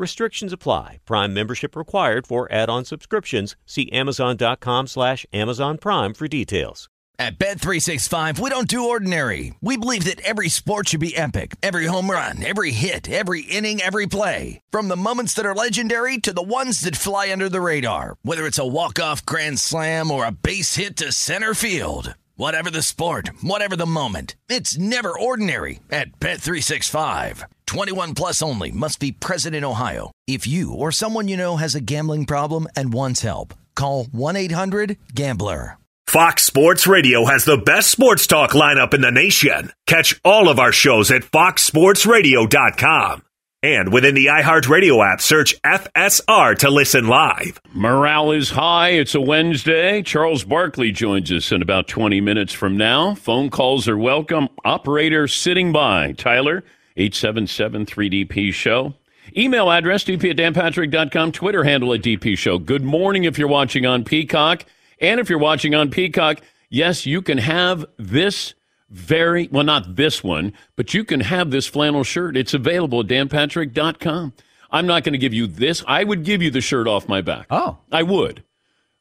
Restrictions apply. Prime membership required for add-on subscriptions. See Amazon.com slash Amazon Prime for details. At Bet365, we don't do ordinary. We believe that every sport should be epic. Every home run, every hit, every inning, every play. From the moments that are legendary to the ones that fly under the radar. Whether it's a walk-off grand slam or a base hit to center field. Whatever the sport, whatever the moment. It's never ordinary at Bet365. 21 plus only must be present in Ohio. If you or someone you know has a gambling problem and wants help, call 1-800-GAMBLER. Fox Sports Radio has the best sports talk lineup in the nation. Catch all of our shows at foxsportsradio.com. And within the iHeartRadio app, search FSR to listen live. Morale is high. It's a Wednesday. Charles Barkley joins us in about 20 minutes from now. Phone calls are welcome. Operator sitting by. Tyler, 877 3DP Show. Email address, dp at danpatrick.com. Twitter handle at DP Show. Good morning if you're watching on Peacock. And if you're watching on Peacock, yes, you can have this very, well, not this one, but you can have this flannel shirt. It's available at danpatrick.com. I'm not going to give you this. I would give you the shirt off my back. Oh. I would.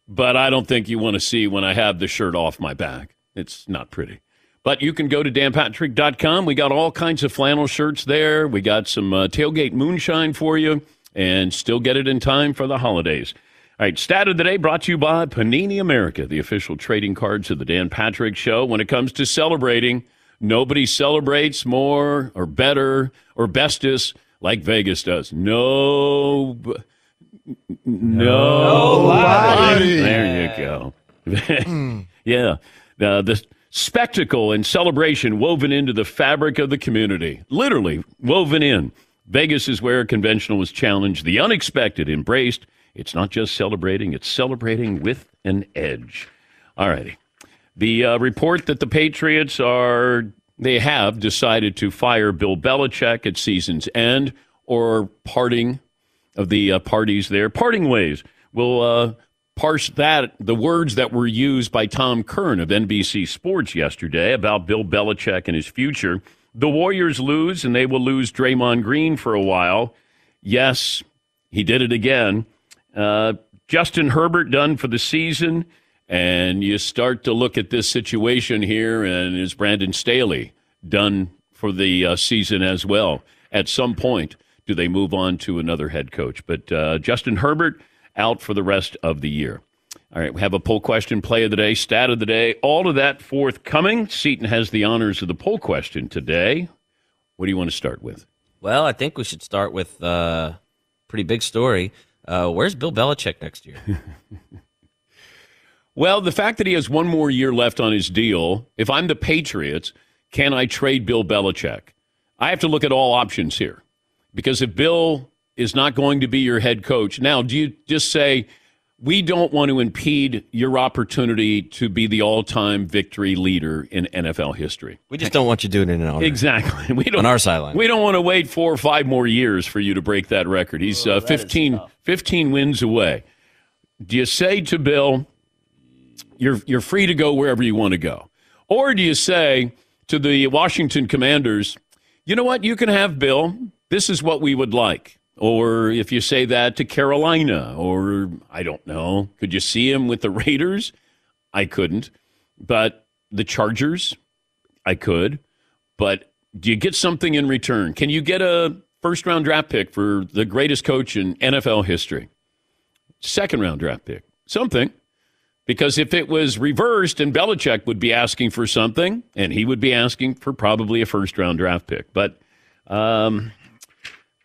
But I don't think you want to see when I have the shirt off my back. It's not pretty. But you can go to danpatrick.com. We got all kinds of flannel shirts there. We got some uh, tailgate moonshine for you and still get it in time for the holidays. All right, stat of the day brought to you by Panini America, the official trading cards of the Dan Patrick Show. When it comes to celebrating, nobody celebrates more or better or bestest like Vegas does. No, no, Nobody. There you go. Hmm. yeah, the the spectacle and celebration woven into the fabric of the community, literally woven in. Vegas is where conventional was challenged, the unexpected embraced. It's not just celebrating; it's celebrating with an edge. All righty. The uh, report that the Patriots are they have decided to fire Bill Belichick at season's end or parting of the uh, parties there, parting ways. We'll uh, parse that the words that were used by Tom Curran of NBC Sports yesterday about Bill Belichick and his future. The Warriors lose, and they will lose Draymond Green for a while. Yes, he did it again. Uh, Justin Herbert done for the season. And you start to look at this situation here, and is Brandon Staley done for the uh, season as well? At some point, do they move on to another head coach? But uh, Justin Herbert out for the rest of the year. All right, we have a poll question, play of the day, stat of the day, all of that forthcoming. Seton has the honors of the poll question today. What do you want to start with? Well, I think we should start with a uh, pretty big story. Uh, where's Bill Belichick next year? Well, the fact that he has one more year left on his deal, if I'm the Patriots, can I trade Bill Belichick? I have to look at all options here. Because if Bill is not going to be your head coach, now do you just say, we don't want to impede your opportunity to be the all-time victory leader in NFL history. We just don't want you doing it in our Exactly. We don't on our sideline. We don't want to wait four or five more years for you to break that record. He's uh, 15, 15 wins away. Do you say to Bill, you're you're free to go wherever you want to go, or do you say to the Washington Commanders, you know what, you can have Bill. This is what we would like. Or if you say that to Carolina, or I don't know, could you see him with the Raiders? I couldn't. But the Chargers, I could. But do you get something in return? Can you get a first round draft pick for the greatest coach in NFL history? Second round draft pick, something. Because if it was reversed and Belichick would be asking for something, and he would be asking for probably a first round draft pick. But um,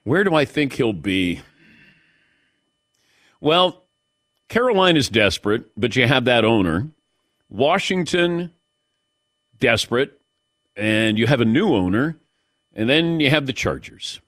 where do I think he'll be? Well, Carolina's desperate, but you have that owner. Washington, desperate, and you have a new owner, and then you have the Chargers.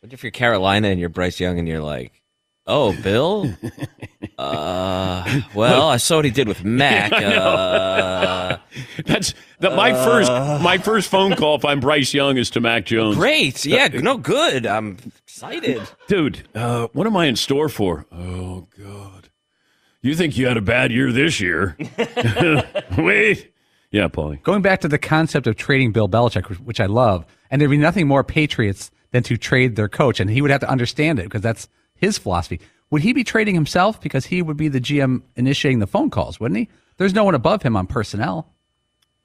What if you're Carolina and you're Bryce Young and you're like, oh, Bill? uh, well, I saw what he did with Mac. Uh, That's that. My first, my first phone call if I'm Bryce Young is to Mac Jones. great. Yeah, no, good. I'm excited. Dude, uh, what am I in store for? Oh, God. You think you had a bad year this year? Wait. Yeah, Paulie. Going back to the concept of trading Bill Belichick, which- which I love, and there'd be nothing more Patriots than to trade their coach, and he would have to understand it because that's his philosophy. Would he be trading himself because he would be the GM initiating the phone calls, wouldn't he? There's no one above him on personnel.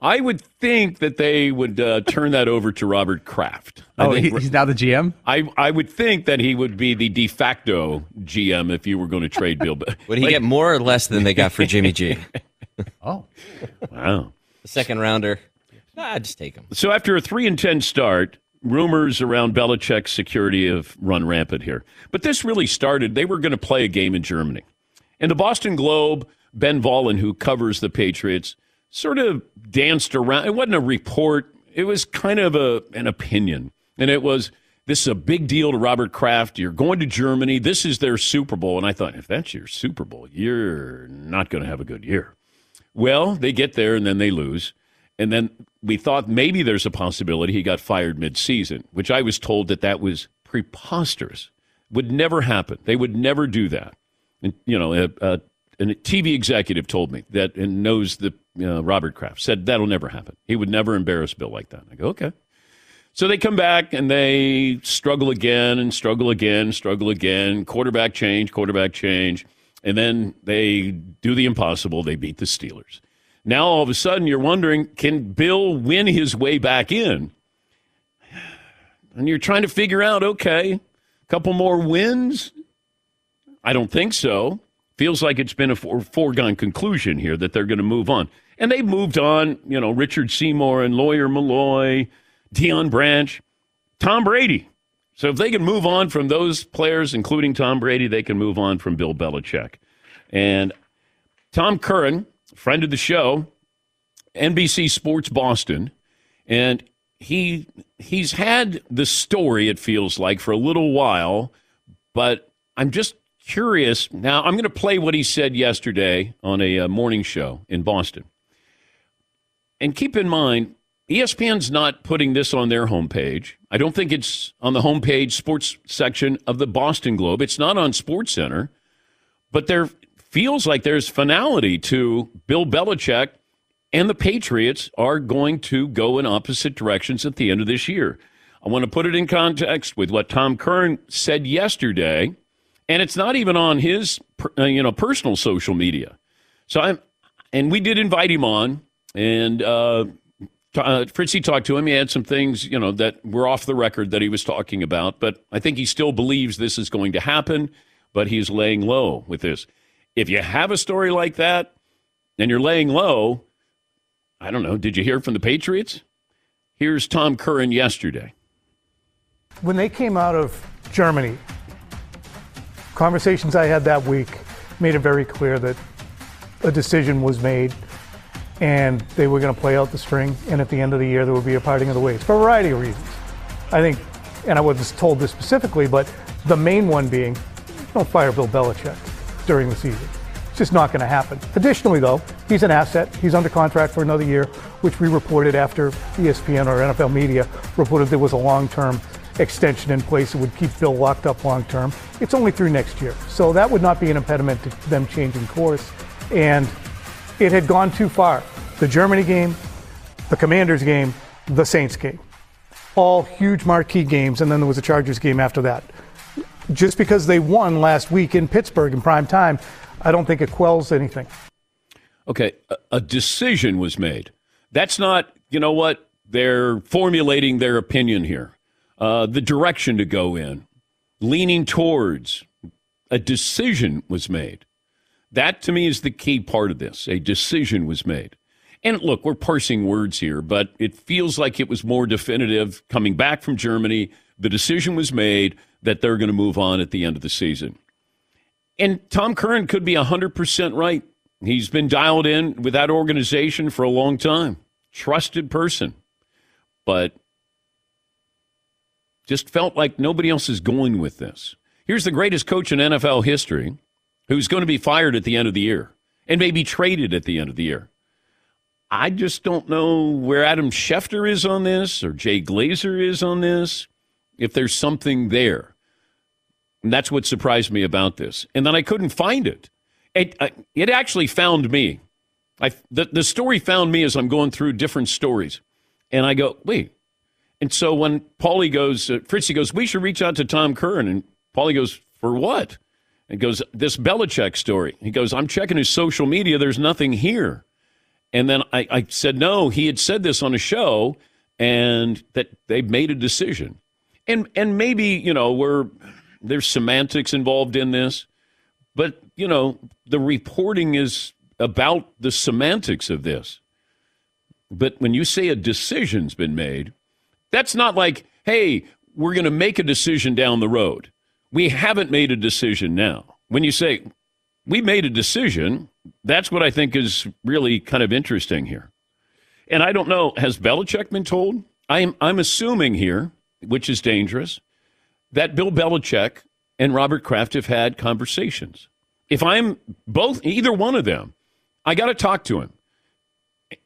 I would think that they would uh, turn that over to Robert Kraft. I Oh, think he's now the GM. I, I would think that he would be the de facto GM if you were going to trade Bill. Be- Would he get more or less than they got for Jimmy G? Oh, wow. The second rounder. Nah, just take him. So after a three and ten start, rumors around Belichick's security have run rampant here. But this really started. They were going to play a game in Germany, and the Boston Globe, Ben Volin, who covers the Patriots, sort of danced around. It wasn't a report. It was kind of a an opinion, and it was. This is a big deal to Robert Kraft. You're going to Germany. This is their Super Bowl. And I thought, if that's your Super Bowl, you're not going to have a good year. Well, they get there and then they lose. And then we thought maybe there's a possibility he got fired mid-season, which I was told that that was preposterous. Would never happen. They would never do that. And you know, a, a, a TV executive told me that and knows the uh, Robert Kraft said that'll never happen. He would never embarrass Bill like that. I go, okay. So they come back and they struggle again and struggle again, struggle again. Quarterback change, quarterback change. And then they do the impossible. They beat the Steelers. Now all of a sudden you're wondering can Bill win his way back in? And you're trying to figure out okay, a couple more wins? I don't think so. Feels like it's been a foregone conclusion here that they're going to move on. And they've moved on, you know, Richard Seymour and Lawyer Milloy, Deion Branch, Tom Brady. So if they can move on from those players, including Tom Brady, they can move on from Bill Belichick. And Tom Curran, friend of the show, NBC Sports Boston, and he he's had the story, it feels like, for a little while, but I'm just curious. Now, I'm going to play what he said yesterday on a uh, morning show in Boston. And keep in mind, ESPN's not putting this on their homepage. I don't think it's on the homepage sports section of the Boston Globe. It's not on Sports Center, but there feels like there's finality to Bill Belichick and the Patriots are going to go in opposite directions at the end of this year. I want to put it in context with what Tom Curran said yesterday, and it's not even on his uh, you know personal social media. So I'm, and we did invite him on, and uh, uh, Fritzy talked to him. He had some things, you know, that were off the record that he was talking about, but I think he still believes this is going to happen, but he's laying low with this. If you have a story like that and you're laying low, I don't know, did you hear from the Patriots? Here's Tom Curran yesterday. When they came out of Germany, conversations I had that week made it very clear that a decision was made and they were going to play out the string, and at the end of the year, there would be a parting of the ways for a variety of reasons. I think, and I was told this specifically, but the main one being don't fire Bill Belichick during the season. It's just not going to happen. Additionally, though, he's an asset. He's under contract for another year, which we reported after ESPN or NFL media reported there was a long term extension in place that would keep Bill locked up long term. It's only through next year. So that would not be an impediment to them changing course. And it had gone too far. The Germany game, the Commanders game, the Saints game. All huge marquee games, and then there was a Chargers game after that. Just because they won last week in Pittsburgh in prime time, I don't think it quells anything. Okay, a, decision was made. That's not, you know what, they're formulating their opinion here. Uh, the direction to go in, leaning towards, a decision was made. That to me is the key part of this. A decision was made. And look, we're parsing words here, but it feels like it was more definitive coming back from Germany. The decision was made that they're going to move on at the end of the season. And Tom Curran could be 100% right. He's been dialed in with that organization for a long time. Trusted person. But just felt like nobody else is going with this. Here's the greatest coach in NFL history who's going to be fired at the end of the year and maybe traded at the end of the year. I just don't know where Adam Schefter is on this or Jay Glazer is on this, if there's something there. And that's what surprised me about this. And then I couldn't find it. It, uh, it actually found me. I, the, the story found me as I'm going through different stories. And I go, wait. And so when Paulie goes, uh, Fritzy goes, we should reach out to Tom Curran. And Paulie goes, for what? And goes, this Belichick story. He goes, I'm checking his social media. There's nothing here. And then I, I said, no, he had said this on a show and that they made a decision. And, and maybe, you know, we're, there's semantics involved in this, but, you know, the reporting is about the semantics of this. But when you say a decision's been made, that's not like, hey, we're going to make a decision down the road. We haven't made a decision now. When you say, we made a decision, that's what I think is really kind of interesting here. And I don't know, has Belichick been told? I'm, I'm assuming here, which is dangerous, that Bill Belichick and Robert Kraft have had conversations. If I'm both, either one of them, I got to talk to him.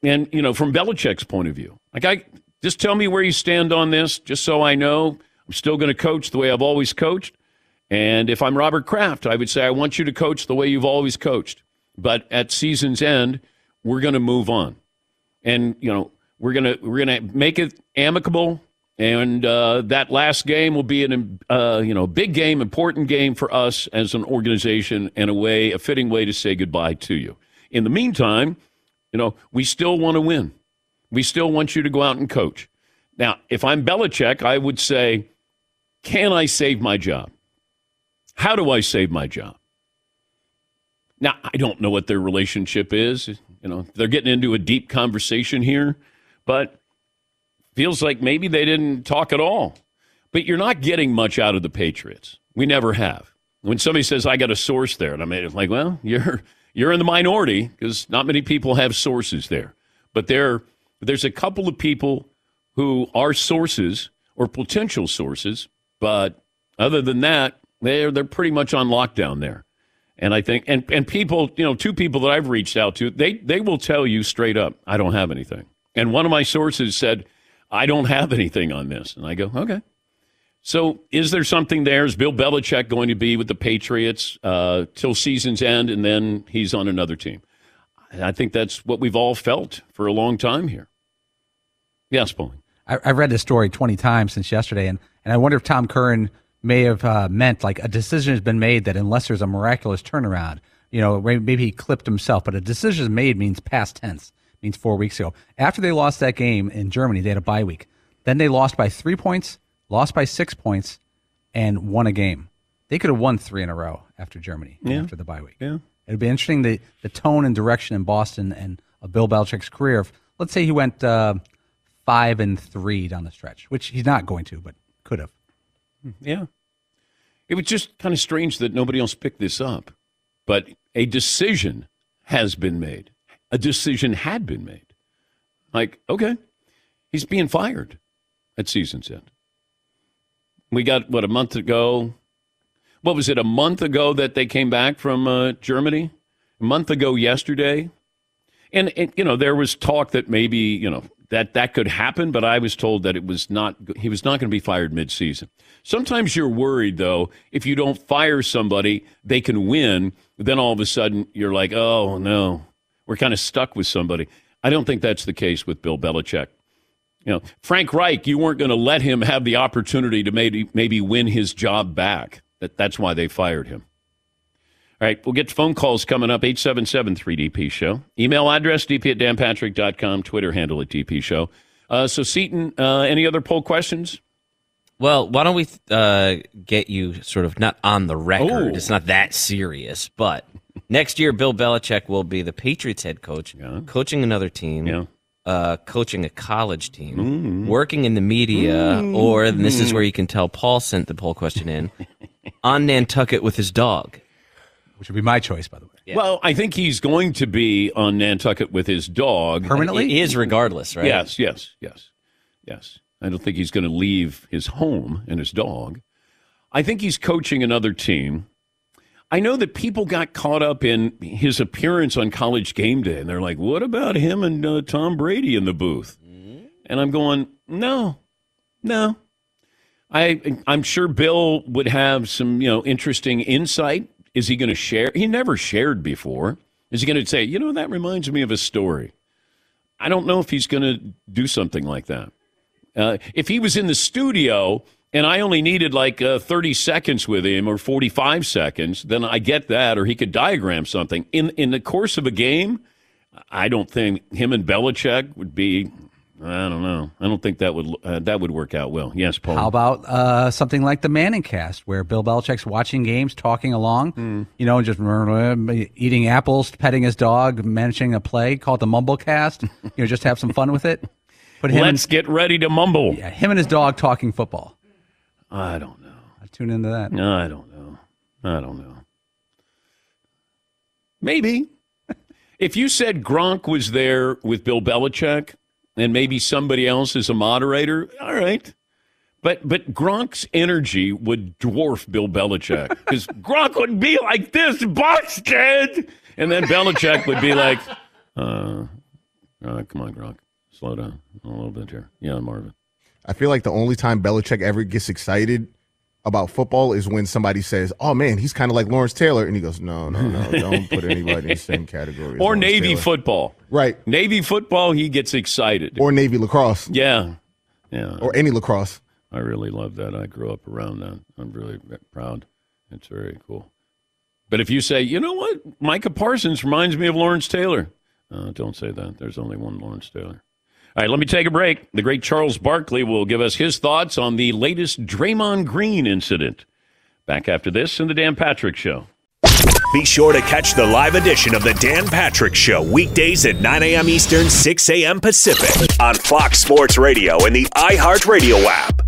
And, you know, from Belichick's point of view, like, I just tell me where you stand on this, just so I know I'm still going to coach the way I've always coached. And if I'm Robert Kraft, I would say, I want you to coach the way you've always coached. But at season's end, we're going to move on. And, you know, we're going to, we're going to make it amicable. And uh, that last game will be an, uh, you know, big game, important game for us as an organization and a way, a fitting way to say goodbye to you. In the meantime, you know, we still want to win. We still want you to go out and coach. Now, if I'm Belichick, I would say, can I save my job? How do I save my job? Now, I don't know what their relationship is. You know, they're getting into a deep conversation here, but feels like maybe they didn't talk at all. But you're not getting much out of the Patriots. We never have. When somebody says I got a source there, and I'm like, well, you're you're in the minority because not many people have sources there. But there there's a couple of people who are sources or potential sources, but other than that, they're they're pretty much on lockdown there. And I think and, and people, you know, two people that I've reached out to, they they will tell you straight up, I don't have anything. And one of my sources said, I don't have anything on this. And I go, okay. So is there something there? Is Bill Belichick going to be with the Patriots uh, till season's end and then he's on another team? I think that's what we've all felt for a long time here. Yes, Paul. I, have read this story 20 times since yesterday, and, and I wonder if Tom Curran may have uh, meant like a decision has been made that unless there's a miraculous turnaround, you know, maybe he clipped himself, but a decision made means past tense, means four weeks ago. After they lost that game in Germany, they had a bye week. Then they lost by three points, lost by six points, and won a game. They could have won three in a row after Germany yeah. after the bye week. Yeah. It'd be interesting the, the tone and direction in Boston and a Bill Belichick's career. If, let's say he went uh, five and three down the stretch, which he's not going to, but could have. Yeah. It was just kind of strange that nobody else picked this up. But a decision has been made. A decision had been made. Like, okay, he's being fired at season's end. We got, what, a month ago? What was it, a month ago that they came back from uh, Germany? A month ago yesterday? And, and, you know, there was talk that maybe, you know, that that could happen, but I was told that it was not. He was not going to be fired midseason. Sometimes you're worried though if you don't fire somebody, they can win. Then all of a sudden you're like, oh no, we're kind of stuck with somebody. I don't think that's the case with Bill Belichick. You know, Frank Reich, you weren't going to let him have the opportunity to maybe maybe win his job back. That that's why they fired him. All right, we'll get phone calls coming up, 877-3DP Show. Email address, dp at danpatrick.com, Twitter handle at DP Show. Uh, so, Seton, uh, any other poll questions? Well, why don't we uh, get you sort of not on the record? Oh. It's not that serious, but next year, Bill Belichick will be the Patriots head coach, yeah. coaching another team. Yeah. Uh, coaching a college team, mm. working in the media, mm. or and this is where you can tell Paul sent the poll question in on Nantucket with his dog which would be my choice, by the way. Well, I think he's going to be on Nantucket with his dog. Permanently? He is regardless, right? Yes, yes, yes, yes. I don't think he's going to leave his home and his dog. I think he's coaching another team. I know that people got caught up in his appearance on college game day, and they're like, what about him and uh, Tom Brady in the booth? And I'm going, no, no. I, I'm sure Bill would have some, you know, interesting insight. Is he going to share? He never shared before. Is he going to say, you know, that reminds me of a story? I don't know if he's going to do something like that. Uh, if he was in the studio and I only needed like uh, 30 seconds with him or 45 seconds, then I get that. Or he could diagram something. In, in the course of a game, I don't think him and Belichick would be. I don't know. I don't think that would uh, that would work out well. Yes, Paul. How about uh, something like the Manning cast, where Bill Belichick's watching games, talking along, Hmm. you know, just eating apples, petting his dog, mentioning a play, call it the Mumble cast. you know, just have some fun with it. Put him, Let's get ready to mumble. yeah, him and his dog talking football. I don't know. I tune into that. No, I don't know. I don't know. Maybe. if you said Gronk was there with Bill Belichick and maybe somebody else is a moderator, all right. But but Gronk's energy would dwarf Bill Belichick because Gronk would be like this, busted, and then Belichick would be like, uh, uh, "Come on, Gronk, slow down a little bit here." Yeah, Marvin. I feel like the only time Belichick ever gets excited about football is when somebody says, "Oh man, he's kind of like Lawrence Taylor," and he goes, "No, no, no, don't put anybody in the same category." Or Lawrence Navy Taylor." football, right? Navy football, he gets excited. Or Navy lacrosse, Yeah. Yeah. or any lacrosse. I really love that. I grew up around that. I'm really proud. It's very cool. But if you say, you know what, Micah Parsons reminds me of Lawrence Taylor, uh, don't say that. There's only one Lawrence Taylor. All right, let me take a break. The great Charles Barkley will give us his thoughts on the latest Draymond Green incident. Back after this in the Dan Patrick Show. Be sure to catch the live edition of the Dan Patrick Show weekdays at 9 a.m. Eastern, 6 a.m. Pacific on Fox Sports Radio and the iHeartRadio app.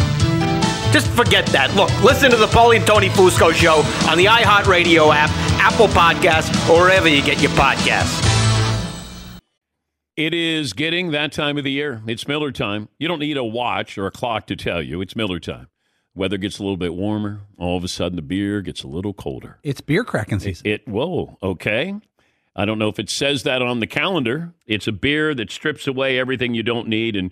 Just forget that. Look, listen to the Paulie and Tony Fusco show on the iHeartRadio app, Apple Podcasts, or wherever you get your podcasts. It is getting that time of the year. It's Miller time. You don't need a watch or a clock to tell you. It's Miller time. Weather gets a little bit warmer. All of a sudden, the beer gets a little colder. It's beer cracking season. It, whoa, okay. I don't know if it says that on the calendar. It's a beer that strips away everything you don't need and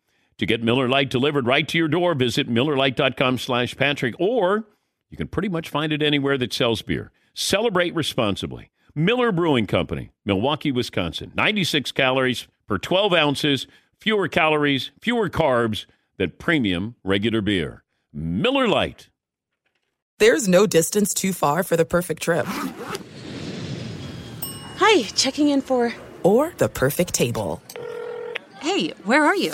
To get Miller Lite delivered right to your door, visit MillerLite.com slash Patrick, or you can pretty much find it anywhere that sells beer. Celebrate responsibly. Miller Brewing Company, Milwaukee, Wisconsin. 96 calories per 12 ounces, fewer calories, fewer carbs than premium regular beer. Miller Lite. There's no distance too far for the perfect trip. Hi, checking in for. Or the perfect table. Hey, where are you?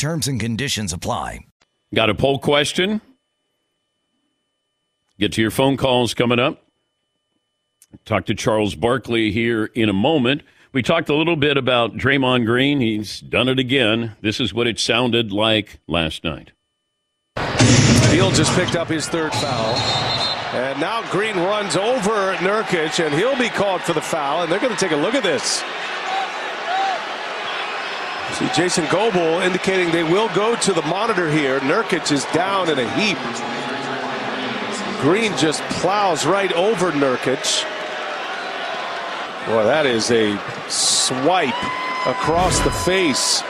Terms and conditions apply. Got a poll question? Get to your phone calls coming up. Talk to Charles Barkley here in a moment. We talked a little bit about Draymond Green. He's done it again. This is what it sounded like last night. Fields has picked up his third foul. And now Green runs over Nurkic, and he'll be called for the foul. And they're going to take a look at this. See Jason Goble indicating they will go to the monitor here. Nurkic is down in a heap. Green just plows right over Nurkic. Boy, that is a swipe across the face.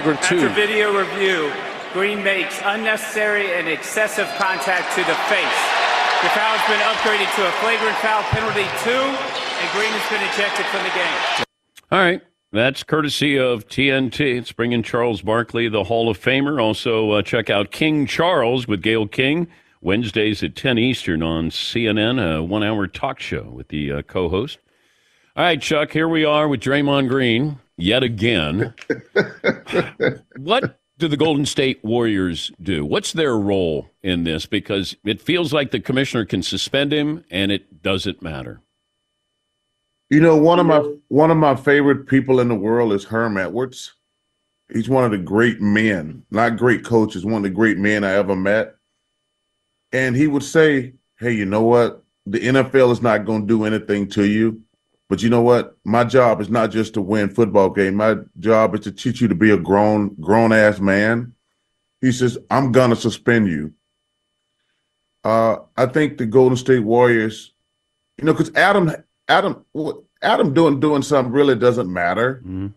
Number two. After video review, Green makes unnecessary and excessive contact to the face. The foul has been upgraded to a flagrant foul penalty two, and Green has been ejected from the game. All right. That's courtesy of TNT. It's bringing Charles Barkley, the Hall of Famer. Also, uh, check out King Charles with Gayle King, Wednesdays at 10 Eastern on CNN, a one hour talk show with the uh, co host. All right, Chuck, here we are with Draymond Green yet again. what do the Golden State Warriors do? What's their role in this? Because it feels like the commissioner can suspend him and it doesn't matter. You know, one of my one of my favorite people in the world is Herm Edwards. He's one of the great men, not great coaches, one of the great men I ever met. And he would say, Hey, you know what? The NFL is not going to do anything to you. But you know what? My job is not just to win football game. My job is to teach you to be a grown, grown ass man. He says, I'm gonna suspend you. Uh, I think the Golden State Warriors, you know, because Adam Adam Adam doing doing something really doesn't matter. Mm-hmm.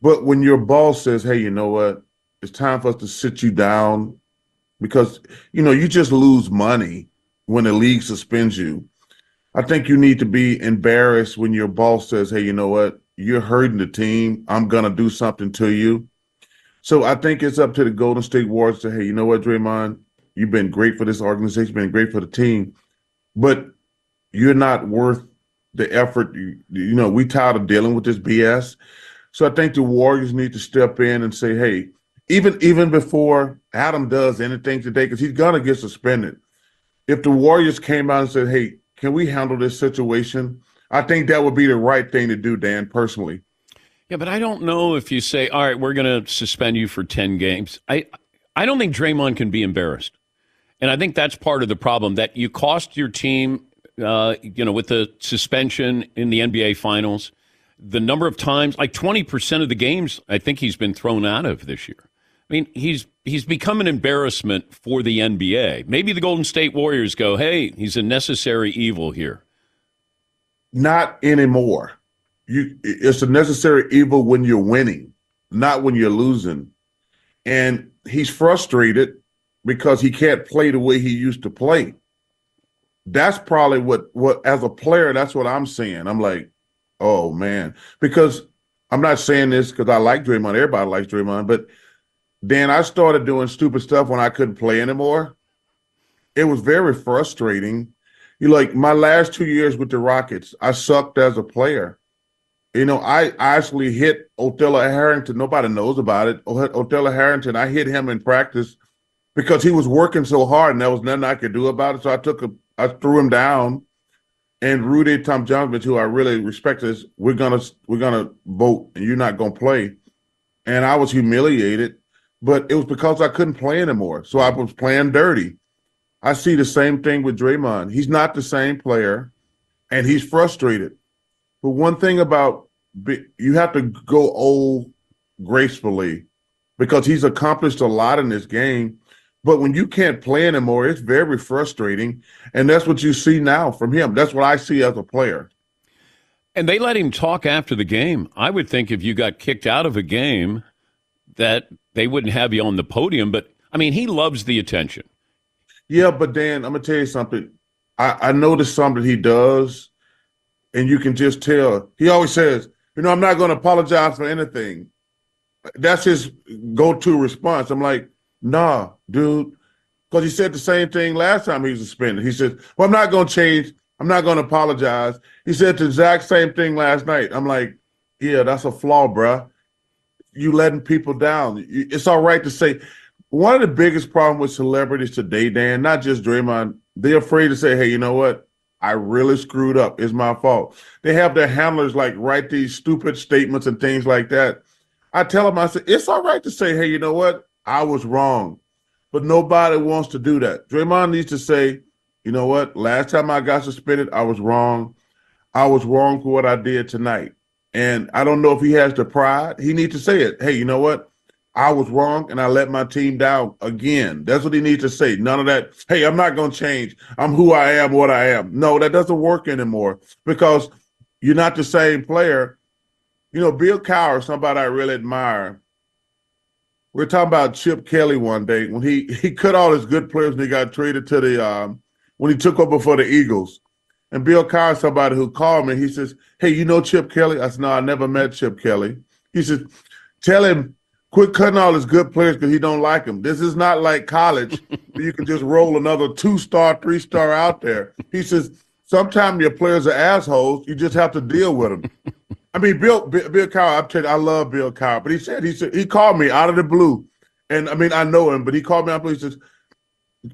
But when your boss says, "Hey, you know what? It's time for us to sit you down," because you know you just lose money when the league suspends you. I think you need to be embarrassed when your boss says, "Hey, you know what? You're hurting the team. I'm gonna do something to you." So I think it's up to the Golden State Warriors to, "Hey, you know what, Draymond? You've been great for this organization, been great for the team, but you're not worth the effort. You, you know, we tired of dealing with this BS. So I think the Warriors need to step in and say, hey, even even before Adam does anything today, because he's gonna get suspended. If the Warriors came out and said, hey, can we handle this situation? I think that would be the right thing to do, Dan, personally. Yeah, but I don't know if you say, all right, we're going to suspend you for 10 games. I, I don't think Draymond can be embarrassed. And I think that's part of the problem that you cost your team uh, you know, with the suspension in the NBA Finals, the number of times, like twenty percent of the games, I think he's been thrown out of this year. I mean, he's he's become an embarrassment for the NBA. Maybe the Golden State Warriors go, "Hey, he's a necessary evil here." Not anymore. You, it's a necessary evil when you're winning, not when you're losing. And he's frustrated because he can't play the way he used to play that's probably what what as a player that's what i'm saying. I'm like oh man. Because i'm not saying this because i like draymond. Everybody likes draymond. But then i started doing stupid stuff when i couldn't play anymore. It was very frustrating. You like my last two years with the rockets i sucked as a player. You know i actually hit Othella Harrington. Nobody knows about it. Oh, otello harrington i hit him in practice because he was working so hard and there was nothing i could do about it. So i took a I threw him down, and Rudy Tomjanovich, who I really respect, is we're gonna we're gonna vote, and you're not gonna play. And I was humiliated, but it was because I couldn't play anymore. So I was playing dirty. I see the same thing with Draymond. He's not the same player, and he's frustrated. But one thing about you have to go old gracefully because he's accomplished a lot in this game but when you can't play anymore, it's very frustrating. And that's what you see now from him. That's what I see as a player. And they let him talk after the game. I would think if you got kicked out of a game, that they wouldn't have you on the podium. But I mean, he loves the attention. Yeah, but Dan, I'm gonna tell you something. I, I noticed something he does, and you can just tell. He always says, "You know, I'm not going to apologize for anything." That's his go-to response. I'm like, "Nah, dude," because he said the same thing last time he was suspended. He said, "Well, I'm not going to change. I'm not going to apologize." He said the exact same thing last night. I'm like, "Yeah, that's a flaw, bruh. You letting people down. It's all right to say." One of the biggest problems with celebrities today, Dan, not just Draymond, they're afraid to say, hey, you know what? I really screwed up. It's my fault. They have their handlers like write these stupid statements and things like that. I tell them, I say, it's all right to say, hey, you know what? I was wrong. But nobody wants to do that. Draymond needs to say, you know what? Last time I got suspended, I was wrong. I was wrong for what I did tonight. And I don't know if he has the pride. He needs to say it. Hey, you know what? I was wrong and I let my team down again. That's what he needs to say. None of that, hey, I'm not going to change. I'm who I am, what I am. No, that doesn't work anymore because you're not the same player. You know, Bill Cowher, somebody I really admire. We are talking about Chip Kelly one day when he he cut all his good players and he got traded to the um, when he took over for the Eagles. And Bill Cowher, somebody who called me, he says, Hey, you know Chip Kelly? I said, No, I never met Chip Kelly. He says, Tell him Quit cutting all his good players because he don't like them. This is not like college where you can just roll another two star, three star out there. He says sometimes your players are assholes. You just have to deal with them. I mean, Bill Bill, Bill Cowher, I'm telling you, I love Bill Cowher, but he said he said he called me out of the blue, and I mean I know him, but he called me out of the blue. He says,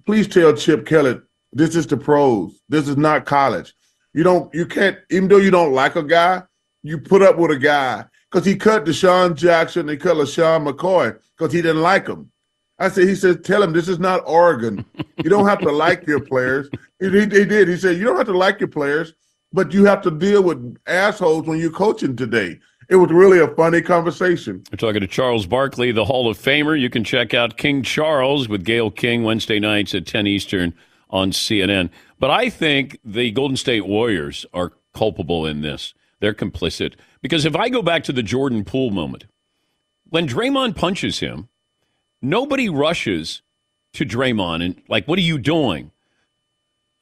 "Please tell Chip Kelly this is the pros. This is not college. You don't you can't even though you don't like a guy, you put up with a guy." because he cut DeSean Jackson and cut LeSean McCoy because he didn't like him. I said, he said, tell him this is not Oregon. You don't have to like your players. He, he, he, did. He said, you don't have to like your players, but you have to deal with assholes when you're coaching today. It was really a funny conversation. We're talking to Charles Barkley, the Hall of Famer. You can check out King Charles with Gayle King Wednesday nights at 10 Eastern on CNN. But I think the Golden State Warriors are culpable in this. They're complicit. Because if I go back to the Jordan Poole moment, when Draymond punches him, nobody rushes to Draymond and, like, what are you doing?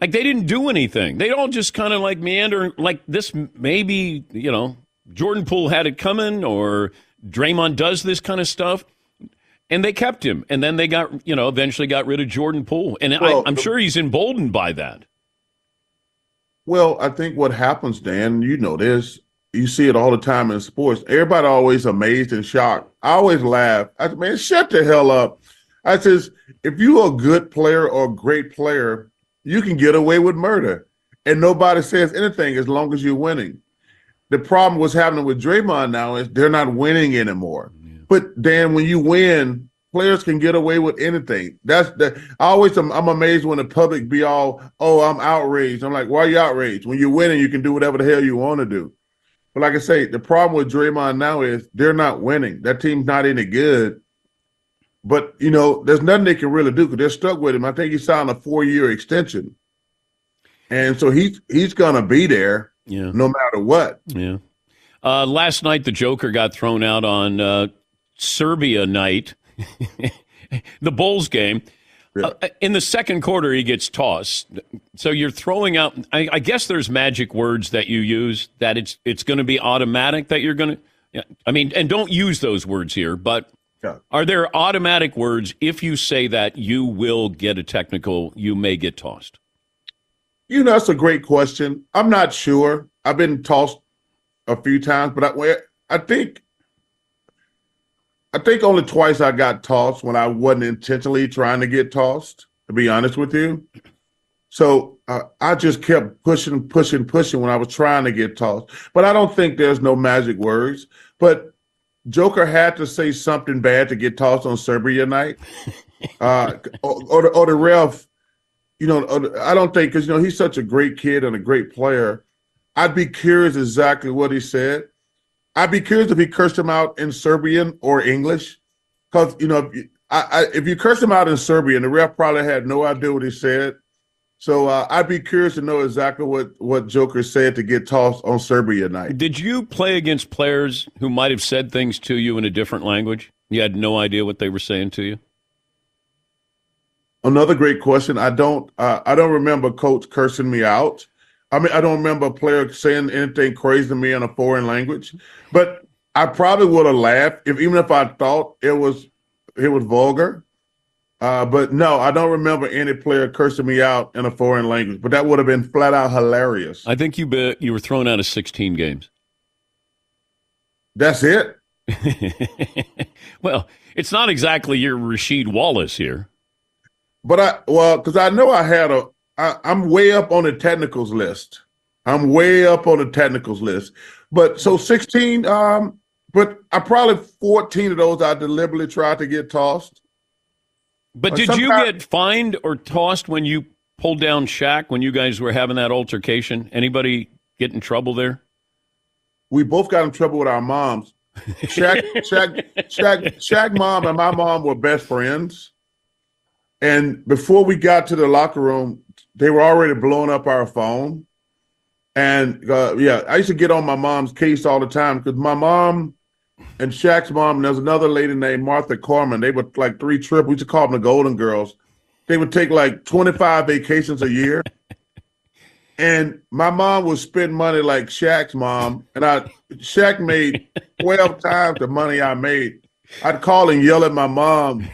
Like, they didn't do anything. They all just kind of like meander, like this maybe, you know, Jordan Poole had it coming or Draymond does this kind of stuff. And they kept him. And then they got, you know, eventually got rid of Jordan Poole. And well, I, I'm sure he's emboldened by that. Well, I think what happens, Dan, you know this, you see it all the time in sports. Everybody always amazed and shocked. I always laugh. I said, man, shut the hell up. I says, if you're a good player or a great player, you can get away with murder. And nobody says anything as long as you're winning. The problem what's happening with Draymond now is they're not winning anymore. Yeah. But Dan, when you win, players can get away with anything. That's the I always am, I'm amazed when the public be all, oh, I'm outraged. I'm like, why are you outraged? When you're winning, you can do whatever the hell you want to do. But like I say, the problem with Draymond now is they're not winning. That team's not any good. But you know, there's nothing they can really do because they're stuck with him. I think he signed a four year extension, and so he's he's gonna be there, yeah. no matter what. Yeah. Uh, last night, the Joker got thrown out on uh, Serbia night, the Bulls game. Yeah. Uh, in the second quarter, he gets tossed. So you're throwing out. I, I guess there's magic words that you use that it's it's going to be automatic that you're going to. Yeah, I mean, and don't use those words here. But yeah. are there automatic words if you say that you will get a technical? You may get tossed. You know, that's a great question. I'm not sure. I've been tossed a few times, but I, I think I think only twice I got tossed when I wasn't intentionally trying to get tossed, to be honest with you. So uh, I just kept pushing, pushing, pushing when I was trying to get tossed. But I don't think there's no magic words. But Joker had to say something bad to get tossed on Serbia night. Uh, or, or, the, or the ref, you know, I don't think, because, you know, he's such a great kid and a great player. I'd be curious exactly what he said. I'd be curious if he cursed him out in Serbian or English, because you know, if you, I, I, if you curse him out in Serbian, the ref probably had no idea what he said. So uh, I'd be curious to know exactly what what Joker said to get tossed on Serbia night. Did you play against players who might have said things to you in a different language? You had no idea what they were saying to you. Another great question. I don't. Uh, I don't remember coach cursing me out. I mean, I don't remember a player saying anything crazy to me in a foreign language. But I probably would have laughed if, even if I thought it was it was vulgar. Uh, but no, I don't remember any player cursing me out in a foreign language. But that would have been flat out hilarious. I think you bet you were thrown out of 16 games. That's it. well, it's not exactly your Rasheed Wallace here. But I well, because I know I had a. I, I'm way up on the technicals list. I'm way up on the technicals list. But so 16, um, but I probably 14 of those I deliberately tried to get tossed. But Or did you sometime- get fined or tossed when you pulled down Shaq when you guys were having that altercation? Anybody get in trouble there? We both got in trouble with our moms. Shaq, Shaq, Shaq, Shaq mom and my mom were best friends. And before we got to the locker room, they were already blowing up our phone. And uh, yeah, I used to get on my mom's case all the time because my mom and Shaq's mom, and there's another lady named Martha Corman. They were like three trips. We used to call them the Golden Girls. They would take like 25 vacations a year. And my mom would spend money like Shaq's mom, and I Shaq made 12 times the money I made. I'd call and yell at my mom.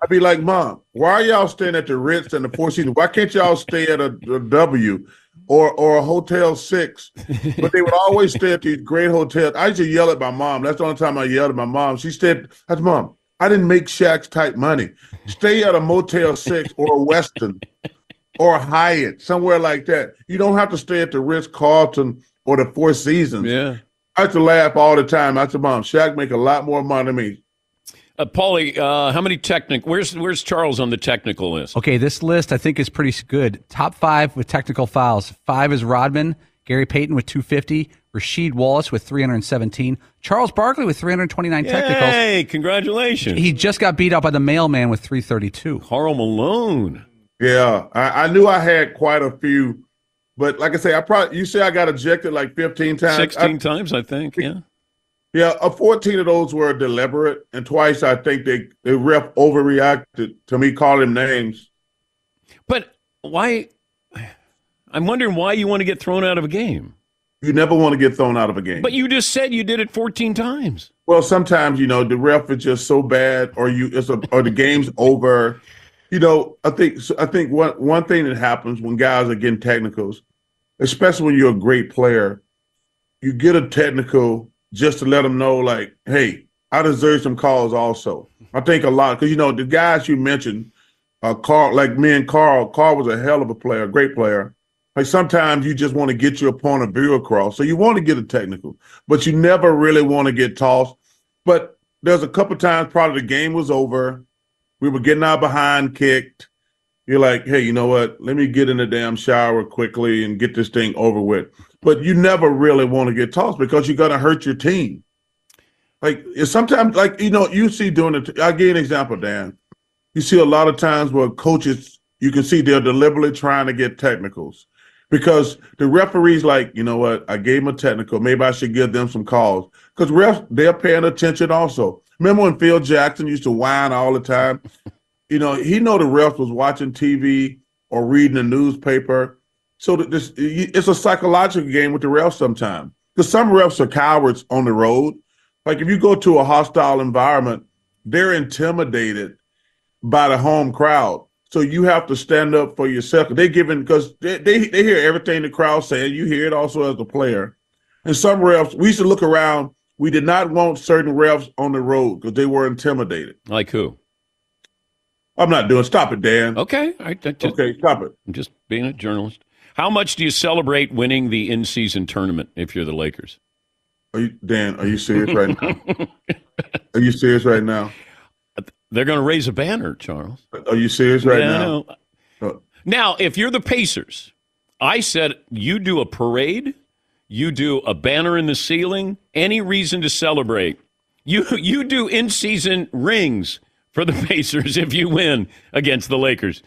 I'd be like, Mom, why are y'all staying at the Ritz and the Four Seasons? Why can't y'all stay at a, a W or or a Hotel Six? But they would always stay at these great hotels. I used to yell at my mom. That's the only time I yelled at my mom. She said, "That's mom. I didn't make Shaq's type money. Stay at a Motel Six or a Westin or a Hyatt, somewhere like that. You don't have to stay at the Ritz Carlton or the Four Seasons." Yeah. I used to laugh all the time. I said, "Mom, Shaq make a lot more money than me." Uh, Paulie, uh, how many technic? Where's where's Charles on the technical list? Okay, this list I think is pretty good. Top five with technical fouls. Five is Rodman, Gary Payton with 250, Rasheed Wallace with 317, Charles Barkley with 329 technicals. Hey, congratulations! He just got beat out by the mailman with 332. Karl Malone. Yeah, I, I knew I had quite a few, but like I say, I probably you say I got ejected like fifteen times. Sixteen I- times, I think. Yeah. Yeah, uh, fourteen of those were deliberate, and twice I think they the ref overreacted to me calling names. But why? I'm wondering why you want to get thrown out of a game. You never want to get thrown out of a game. But you just said you did it 14 times. Well, sometimes you know the ref is just so bad, or you it's a, or the game's over. You know, I think I think one one thing that happens when guys are getting technicals, especially when you're a great player, you get a technical just to let them know, like, hey, I deserve some calls. Also, I think a lot because you know the guys you mentioned, uh, Karl, like me and Karl. Karl was a hell of a player, a great player. Like sometimes you just want to get your of view across, so you want to get a technical, but you never really want to get tossed. But there's a couple times probably the game was over, we were getting our behind kicked. You're like, hey, you know what? Let me get in the damn shower quickly and get this thing over with. But you never really want to get tossed because you're gonna hurt your team. Like sometimes, like you know, you see doing it. I'll give you an example, Dan. You see a lot of times where coaches, you can see they're deliberately trying to get technicals because the referee's like, you know what? I gave him a technical. Maybe I should give them some calls because refs they're paying attention also. Remember when Phil Jackson used to whine all the time? you know, he know the refs was watching TV or reading the newspaper. So this it's a psychological game with the refs sometimes because some refs are cowards on the road. Like if you go to a hostile environment, they're intimidated by the home crowd. So you have to stand up for yourself. They're giving because they, they they hear everything the crowd saying. You hear it also as a player. And some refs, we used to look around. We did not want certain refs on the road because they were intimidated. Like who? I'm not doing. Stop it, Dan. Okay. I, I just, okay, stop it. I'm just being a journalist. How much do you celebrate winning the in-season tournament if you're the Lakers? Are you Dan? Are you serious right now? are you serious right now? They're going to raise a banner, Charles. Are you serious right Yeah, now? Uh, now, if you're the Pacers, I said you do a parade, you do a banner in the ceiling, any reason to celebrate. You you do in-season rings for the Pacers if you win against the Lakers.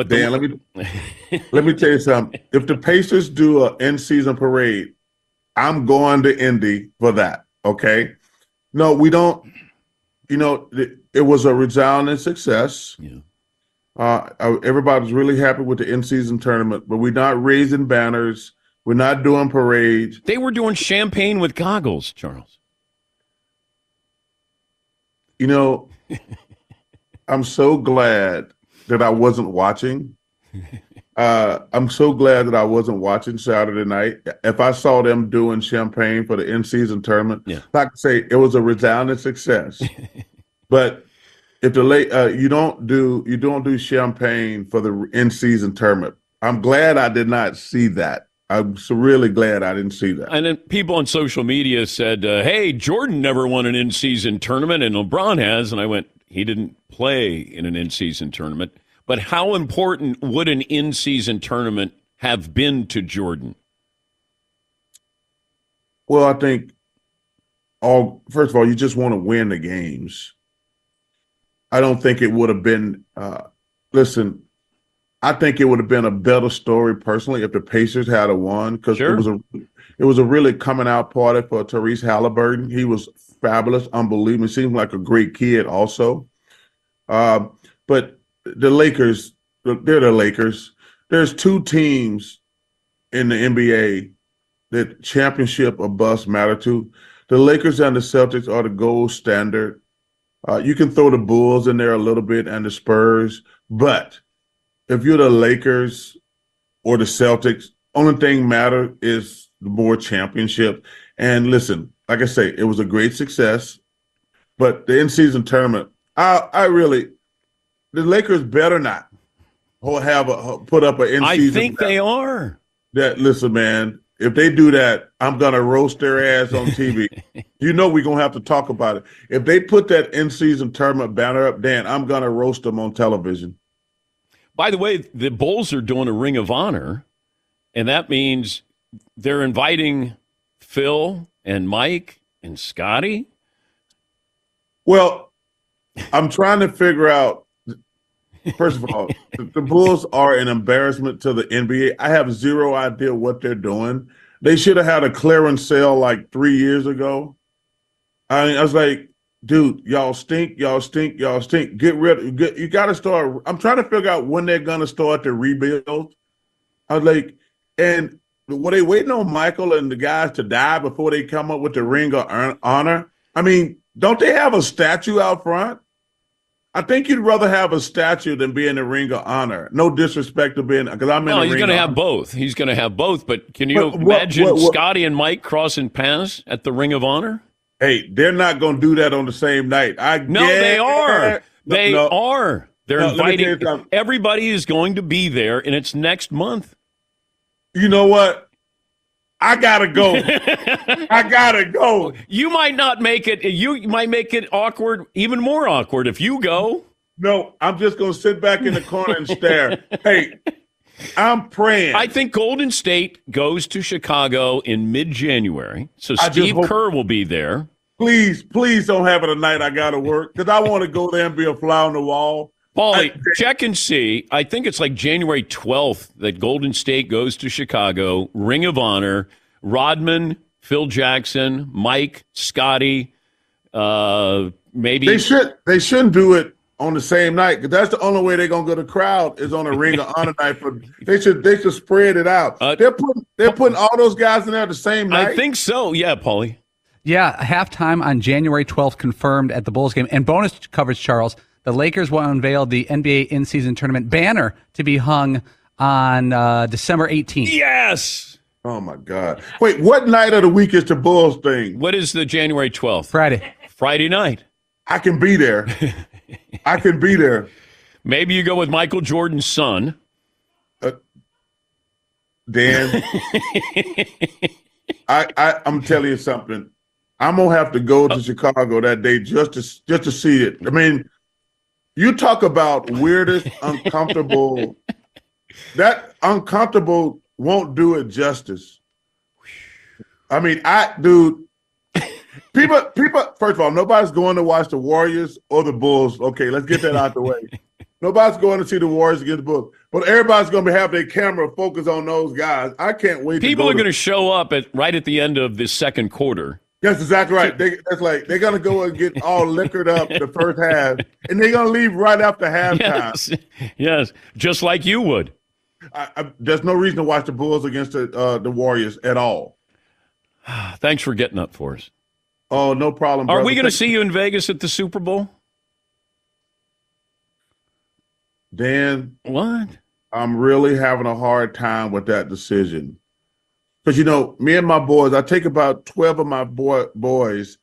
But the, Dan, let me let me tell you something. If the Pacers do an end season parade, I'm going to Indy for that. Okay. No, we don't. you know, it, it was a resounding success. Yeah. Uh, uh, everybody was really happy with the in-season tournament, but we're not raising banners. We're not doing parades. They were doing champagne with goggles, Charles. You know, I'm so glad that I wasn't watching. Uh, I'm so glad that I wasn't watching Saturday night. If I saw them doing champagne for the in-season tournament, Yeah. like I say, it was a resounding success. but if the late uh, you don't do you don't do champagne for the in-season tournament, I'm glad I did not see that. I'm so really glad I didn't see that. And then people on social media said, uh, "Hey, Jordan never won an in-season tournament, and LeBron has." And I went, "He didn't play in an in-season tournament." But how important would an in-season tournament have been to Jordan? Well, I think all first of all, you just want to win the games. I don't think it would have been. Uh, listen, I think it would have been a better story personally if the Pacers had a won because Sure. it was a it was a really coming out party for Tyrese Halliburton. He was fabulous, unbelievable. Seemed like a great kid also. Uh, but the Lakers, they're the Lakers. There's two teams in the NBA that championship or bust matter to. The Lakers and the Celtics are the gold standard. Uh, you can throw the Bulls in there a little bit and the Spurs, but if you're the Lakers or the Celtics, only thing matter is the more championship. And listen, like I say, it was a great success, but the in-season tournament, I I really, the Lakers better not have a put up an in-season. I think they are. That listen, man. If they do that, I'm gonna roast their ass on TV. you know we're gonna have to talk about it. If they put that in-season tournament banner up, Dan, I'm gonna roast them on television. By the way, the Bulls are doing a Ring of Honor, and that means they're inviting Phil and Mike and Scottie. Well, I'm trying to figure out. First of all, the, Bulls are an embarrassment to the NBA. I have zero idea what they're doing. They should have had a clearance sale like three years ago. I, mean, I was like, dude, y'all stink, y'all stink, y'all stink. Get rid. Get, you got to start. I'm trying to figure out when they're gonna start to rebuild. I was like, and were they waiting on Michael and the guys to die before they come up with the ring of honor? I mean, don't they have a statue out front? I think you'd rather have a statue than be in the ring of honor. No disrespect to being because I'm in No, he's going to have honor. both. He's going to have both. But can you But imagine what- what- Scottie and Mike crossing paths at the Ring of Honor? Hey, they're not going to do that on the same night. I No, they are. They no. are. They're No, let me tell you inviting. Everybody is going to be there, and it's next month. You know what? I gotta go. I gotta go. You might not make it. You might make it awkward, even more awkward if you go. No, I'm just gonna sit back in the corner and stare. hey, I'm praying. I think Golden State goes to Chicago in mid-January, so I Steve hope- Kerr will be there. please, please don't have it a night I gotta work because I want to go there and be a fly on the wall. Paulie, check and see. I think it's like January 12th that Golden State goes to Chicago, Ring of Honor, Rodman, Phil Jackson, Mike, Scottie, uh, maybe. They should. They shouldn't do it on the same night because that's the only way they're gonna get a crowd is on a ring of honor night. For they should they should spread it out. they're putting they're putting all those guys in there the same night. I think so. Yeah, Paulie. Yeah, halftime on January 12th confirmed at the Bulls game. And bonus coverage, Charles, the Lakers will unveil the NBA in-season tournament banner to be hung on uh, December 18th. Yes. Oh my God! Wait, what night of the week is the Bulls thing? What is the January 12th? Friday. Friday night. I can be there. I can be there. Maybe you go with Michael Jordan's son. Dan, I, I I'm telling you something. I'm gonna have to go to Chicago that day just to just to see it. I mean, you talk about weirdest, uncomfortable. that uncomfortable won't do it justice. I mean, I dude. People, people. First of all, nobody's going to watch the Warriors or the Bulls. Okay, let's get that out the way. Nobody's going to see the Warriors against the Bulls, but everybody's going to have their camera focused on those guys. I can't wait. People to are go going to show up at right at the end of the second quarter That's exactly right. They, that's like they're gonna go and get all liquored up the first half, and they're gonna leave right after halftime. Yes, yes, just like you would. I, I, there's no reason to watch the Bulls against the uh, the Warriors at all. Thanks for getting up for us. Oh, no problem. Are brother. we going to see you in Vegas at the Super Bowl? Dan? What? I'm really having a hard time with that decision. Because you know, me and my boys, I take about 12 of my boy, boys.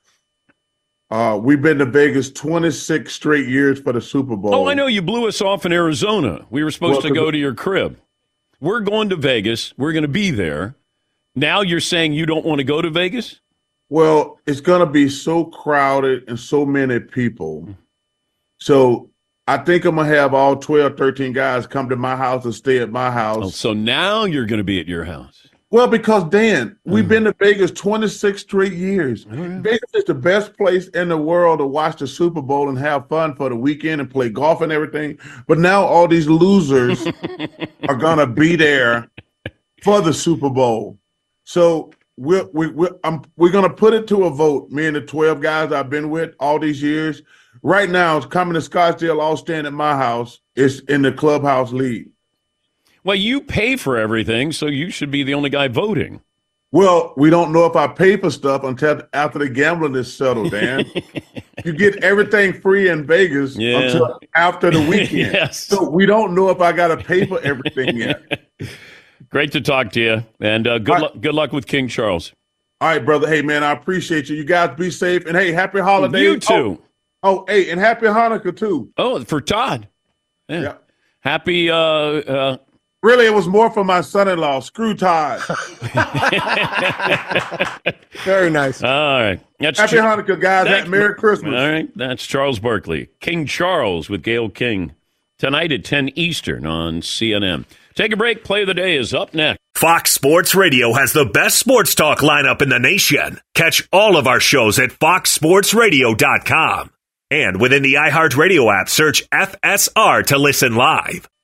Uh, we've been to Vegas 26 straight years for the Super Bowl. Oh, I know you blew us off in Arizona. We were supposed Well, to go to your crib. We're going to Vegas. We're going to be there. Now you're saying you don't want to go to Vegas? Well, it's going to be so crowded and so many people. So I think I'm going to have all 12, 13 guys come to my house and stay at my house. Oh, so now you're going to be at your house. Well, because Dan, we've Mm. been to Vegas 26 straight years. Vegas is the best place in the world to watch the Super Bowl and have fun for the weekend and play golf and everything. But now all these losers are gonna be there for the Super Bowl. So we're we, we're I'm, we're gonna put it to a vote. Me and the 12 guys I've been with all these years. Right now, it's coming to Scottsdale, all staying at my house. It's in the clubhouse league. Well, you pay for everything, so you should be the only guy voting. Well, we don't know if I pay for stuff until after the gambling is settled, Dan. you get everything free in Vegas Yeah. until after the weekend. Yes. So we don't know if I got to pay for everything yet. Great to talk to you, and uh, good luck. Good luck with King Charles. All right, brother. Hey, man, I appreciate you. You guys be safe. And hey, happy holidays. You too. Oh, oh, hey, and happy Hanukkah, too. Oh, for Todd. Yeah. Happy. Uh, uh, Really, it was more for my son in law, Screw Todd. Very nice. All right. That's Happy Char- Hanukkah, guys. Thank- Merry Christmas. All right. That's Charles Barkley. King Charles with Gayle King. Tonight at 10 Eastern on CNN. Take a break. Play of the day is up next. Fox Sports Radio has the best sports talk lineup in the nation. Catch all of our shows at foxsportsradio.com. And within the iHeartRadio app, search FSR to listen live.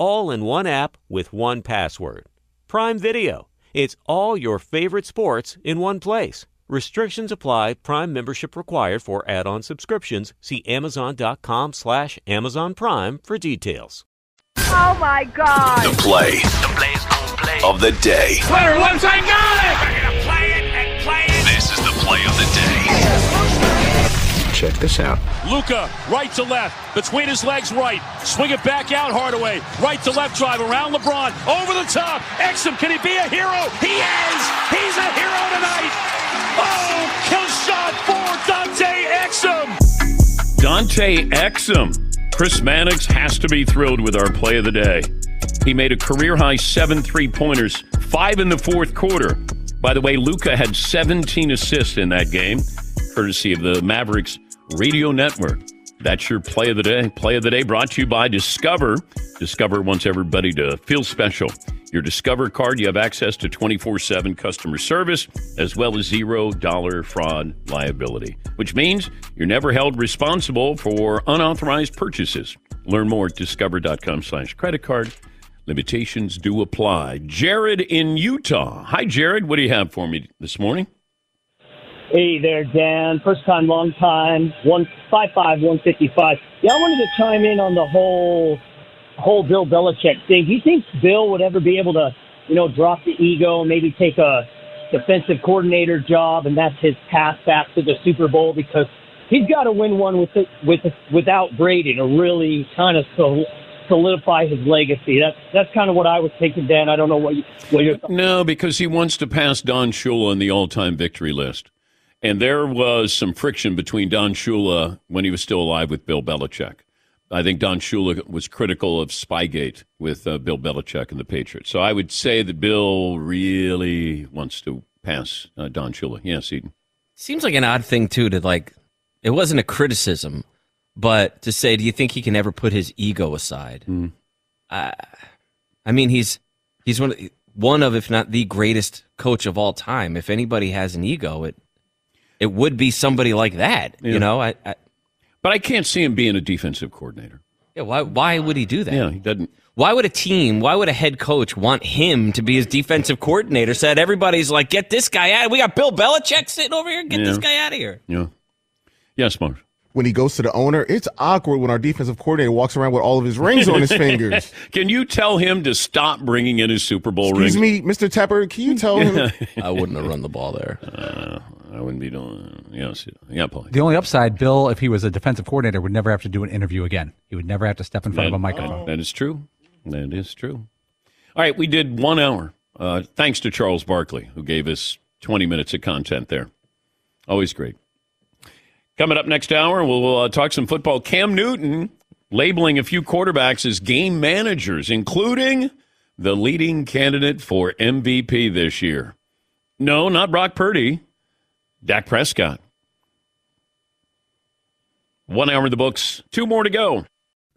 All in one app with one password. Prime Video. It's all your favorite sports in one place. Restrictions apply. Prime membership required for add-on subscriptions. See Amazon.com slash Amazon Prime for details. Oh my God. The play of the day. Player left side got it. We're gonna play it and play it. This is the play of the day. Check this out. Luka, right to left, between his legs, right. Swing it back out, Hardaway. Right to left drive around LeBron, over the top. Exum, can he be a hero? He is. He's a hero tonight. Oh, kill shot for Dante Exum. Dante Exum. Chris Mannix has to be thrilled with our play of the day. He made a career high seven three pointers, five in the fourth quarter. By the way, Luka had 17 assists in that game, courtesy of the Mavericks Radio Network. That's your play of the day. Play of the day brought to you by Discover. Discover wants everybody to feel special. Your Discover card, you have access to 24 7 customer service as well as $0 fraud liability, which means you're never held responsible for unauthorized purchases. Learn more at discover.com slash credit card. Limitations do apply. Jared in Utah. Hi, Jared. What do you have for me this morning? Hey there, Dan. First time, long time. One five five, one fifty five. Yeah, I wanted to chime in on the whole whole Bill Belichick thing. Do you think Bill would ever be able to, you know, drop the ego maybe take a defensive coordinator job, and that's his path back to the Super Bowl because he's got to win one with it, with without Brady to really kind of so solidify his legacy. That's that's kind of what I was thinking, Dan. I don't know what you, what you're. No, because he wants to pass Don Shula on the all-time victory list. And there was some friction between Don Shula when he was still alive with Bill Belichick. I think Don Shula was critical of Spygate with uh, Bill Belichick and the Patriots. So I would say that Bill really wants to pass uh, Don Shula. Yes, Eden. Seems like an odd thing too to like. It wasn't a criticism, but to say, do you think he can ever put his ego aside? Mm. Uh, I mean, he's he's one of, one of, if not the greatest coach of all time. If anybody has an ego, it it would be somebody like that. Yeah. You know, I, I But I can't see him being a defensive coordinator. yeah, why why would he do that? Yeah, he doesn't. Why would a team, why would a head coach want him to be his defensive coordinator? Said everybody's like, get this guy out. We got Bill Belichick sitting over here. Get this guy out of here. Yeah. Yes, Mark. When he goes to the owner, it's awkward when our defensive coordinator walks around with all of his rings on his fingers. Can you tell him to stop bringing in his Super Bowl rings? Excuse me, Mr. Tepper, can you tell him? I wouldn't have run the ball there. Uh, I wouldn't be doing. Yes, yeah, Paul. The only upside, Bill, if he was a defensive coordinator, would never have to do an interview again. He would never have to step in front of a microphone. That is true. That is true. All right, we did one hour. Uh, thanks to Charles Barkley, who gave us 20 minutes of content there. Always great. Coming up next hour, we'll uh, talk some football. Cam Newton labeling a few quarterbacks as game managers, including the leading candidate for MVP this year. No, not Brock Purdy, Dak Prescott. One hour in the books, two more to go.